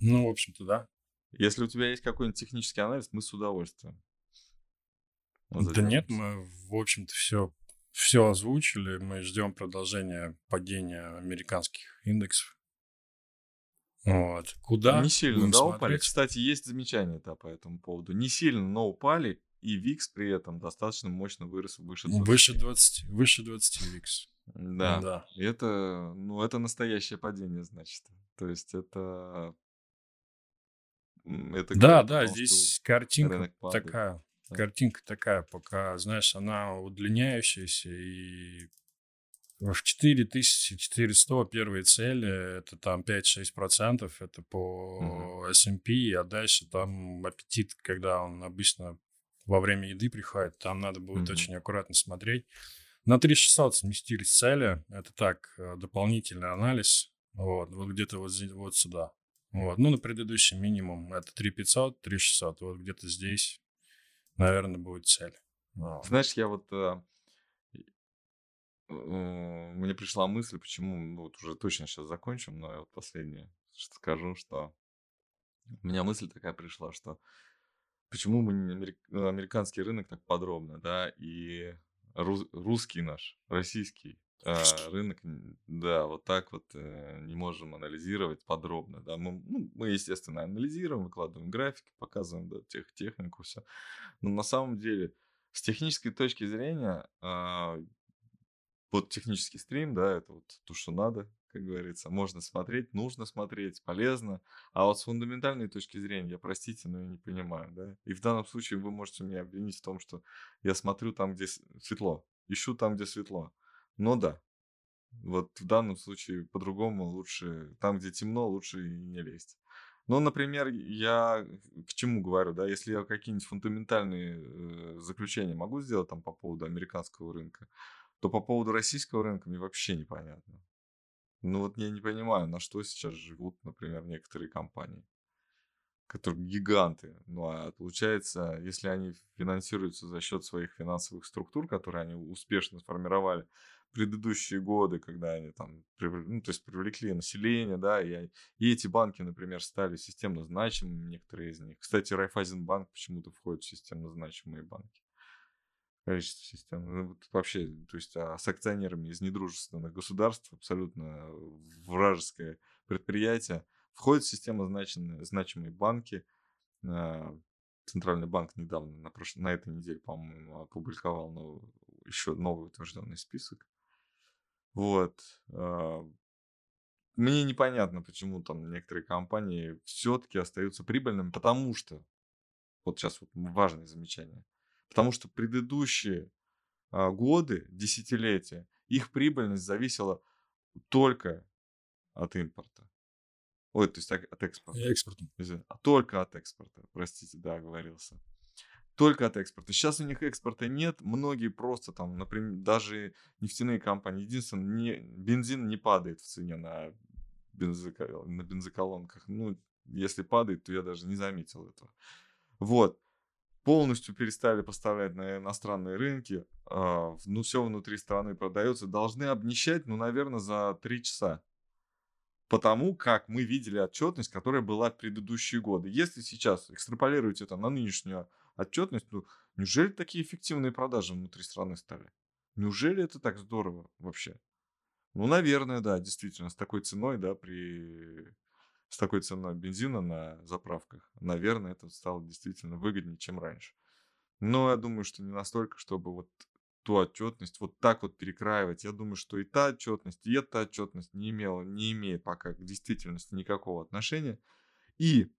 Ну, в общем-то, да. Если у тебя есть какой-нибудь технический анализ, мы с удовольствием. да нет, мы, в общем-то, все, все озвучили. Мы ждем продолжения падения американских индексов. Вот. Куда? Не сильно, да, смотреть? упали. Кстати, есть замечание да, по этому поводу. Не сильно, но упали и VIX при этом достаточно мощно вырос выше 20. Выше 20, выше 20 VIX. Да. да. Это, ну, это настоящее падение, значит. То есть это... это да, да, здесь картинка такая. Да. Картинка такая, пока, знаешь, она удлиняющаяся, и в 4400 первые цели, это там 5-6%, это по uh-huh. S&P, а дальше там аппетит, когда он обычно во время еды приходит, там надо будет mm-hmm. очень аккуратно смотреть. На 3600 сместились цели, это так, э, дополнительный анализ, вот, вот где-то вот, вот сюда. Вот. Ну, на предыдущий минимум это 3500, 3600, вот где-то здесь, наверное, будет цель. Знаешь, я вот... Э, э, мне пришла мысль, почему, ну, вот уже точно сейчас закончим, но я вот последнее скажу, что у меня мысль такая пришла, что почему мы не америк... американский рынок так подробно, да, и рус... русский наш, российский а, рынок, да, вот так вот э, не можем анализировать подробно, да, мы, ну, мы, естественно, анализируем, выкладываем графики, показываем, да, тех, технику, все, но на самом деле с технической точки зрения, а, вот технический стрим, да, это вот то, что надо, как говорится, можно смотреть, нужно смотреть, полезно, а вот с фундаментальной точки зрения, я, простите, но я не понимаю, да, и в данном случае вы можете меня обвинить в том, что я смотрю там, где светло, ищу там, где светло, ну да. Вот в данном случае по-другому лучше, там, где темно, лучше не лезть. Ну, например, я к чему говорю, да, если я какие-нибудь фундаментальные э, заключения могу сделать там по поводу американского рынка, то по поводу российского рынка мне вообще непонятно. Ну вот я не понимаю, на что сейчас живут, например, некоторые компании, которые гиганты. Ну а получается, если они финансируются за счет своих финансовых структур, которые они успешно сформировали, предыдущие годы, когда они там, ну, то есть привлекли население, да, и, и эти банки, например, стали системно значимыми, некоторые из них. Кстати, Райфайзенбанк почему-то входит в системно значимые банки. Количество систем. Ну, вообще, то есть а с акционерами из недружественных государств абсолютно вражеское предприятие. Входит в систему значимые, значимые банки. А, Центральный банк недавно, на, прош... на этой неделе, по-моему, опубликовал новый, еще новый утвержденный список. Вот. А, мне непонятно, почему там некоторые компании все-таки остаются прибыльными, потому что, вот сейчас вот важное замечание, потому что предыдущие а, годы, десятилетия, их прибыльность зависела только от импорта. Ой, то есть от экспорта. Экспорта. Только от экспорта, простите, да, оговорился только от экспорта. Сейчас у них экспорта нет, многие просто там, например, даже нефтяные компании, единственное, не, бензин не падает в цене на, бензокол, на бензоколонках. Ну, если падает, то я даже не заметил этого. Вот. Полностью перестали поставлять на иностранные рынки. Э, ну, все внутри страны продается. Должны обнищать, ну, наверное, за три часа потому как мы видели отчетность, которая была в предыдущие годы. Если сейчас экстраполировать это на нынешнюю отчетность, ну, неужели такие эффективные продажи внутри страны стали? Неужели это так здорово вообще? Ну, наверное, да, действительно, с такой ценой, да, при с такой ценой бензина на заправках, наверное, это стало действительно выгоднее, чем раньше. Но я думаю, что не настолько, чтобы вот ту отчетность вот так вот перекраивать. Я думаю, что и та отчетность, и эта отчетность не имела, не имеет пока к действительности никакого отношения. И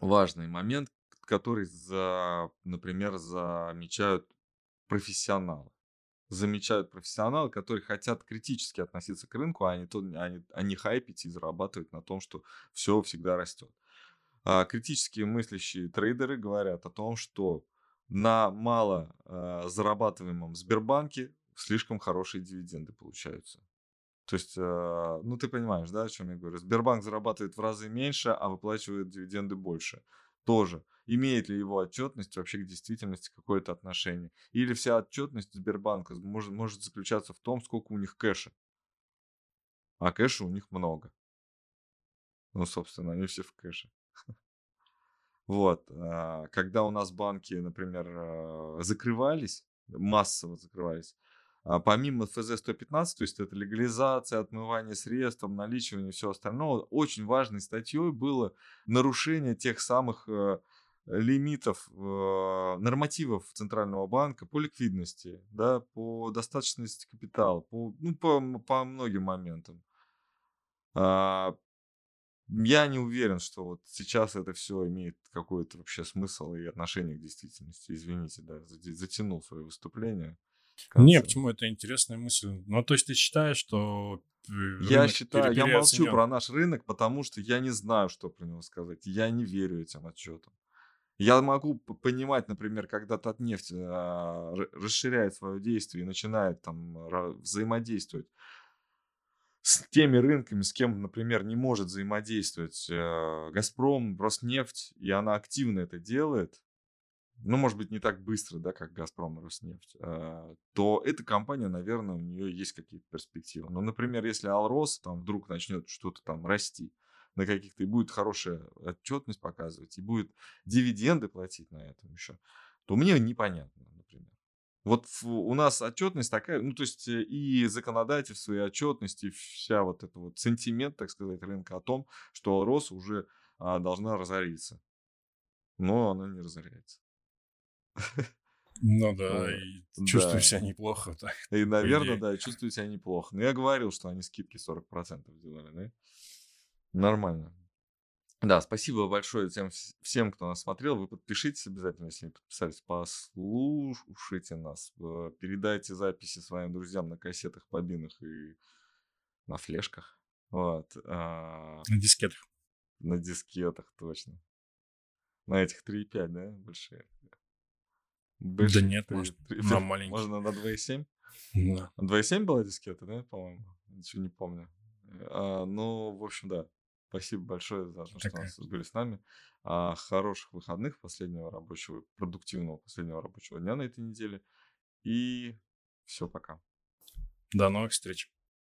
важный момент, который, за, например, замечают профессионалы. Замечают профессионалы, которые хотят критически относиться к рынку, а не, то, а не, а не хайпить и зарабатывать на том, что все всегда растет. А критические мыслящие трейдеры говорят о том, что на мало э, зарабатываемом Сбербанке слишком хорошие дивиденды получаются. То есть, э, ну ты понимаешь, да, о чем я говорю? Сбербанк зарабатывает в разы меньше, а выплачивает дивиденды больше. Тоже. Имеет ли его отчетность вообще к действительности какое-то отношение? Или вся отчетность Сбербанка может, может заключаться в том, сколько у них кэша? А кэша у них много. Ну, собственно, они все в кэше. Вот. А, когда у нас банки, например, а, закрывались, массово закрывались, а помимо ФЗ-115, то есть это легализация, отмывание средств, наличивание и все остальное, очень важной статьей было нарушение тех самых э, лимитов, э, нормативов Центрального банка по ликвидности, да, по достаточности капитала, по, ну, по, по многим моментам. Я не уверен, что вот сейчас это все имеет какой-то вообще смысл и отношение к действительности. Извините, да, затянул свое выступление. Не, почему это интересная мысль? Ну, то есть ты считаешь, что я считаю, я молчу про наш рынок, потому что я не знаю, что про него сказать. Я не верю этим отчетам. Я могу понимать, например, когда Татнефть а, расширяет свое действие и начинает там взаимодействовать с теми рынками, с кем, например, не может взаимодействовать э, Газпром, Роснефть, и она активно это делает, ну, может быть, не так быстро, да, как Газпром и Роснефть, э, то эта компания, наверное, у нее есть какие-то перспективы. Ну, например, если Алрос там вдруг начнет что-то там расти на каких-то, и будет хорошая отчетность показывать, и будет дивиденды платить на этом еще, то мне непонятно, например. Вот у нас отчетность такая, ну, то есть э, и законодательство, и отчетность, и вся вот эта вот сентимент, так сказать, рынка о том, что РОС уже а, должна разориться. Но она не разоряется. Ну да, и чувствую да. себя неплохо. Так, и, наверное, да, чувствую себя неплохо. Но я говорил, что они скидки 40% делали, да? Нормально. Да, спасибо большое тем, всем, кто нас смотрел. Вы подпишитесь обязательно, если не подписались. Послушайте нас. Передайте записи своим друзьям на кассетах, бобинах и на флешках. Вот. А на дискетах. На дискетах, точно. На этих 3,5, да, большие? Большие, да нет, 3, может, 3, на маленькие. Можно на 2,7? Да. 2,7 была дискета, да, по-моему? Ничего не помню. А, ну, в общем, да. Спасибо большое за то, что были с нами. А, хороших выходных последнего рабочего, продуктивного последнего рабочего дня на этой неделе. И все, пока. До новых встреч.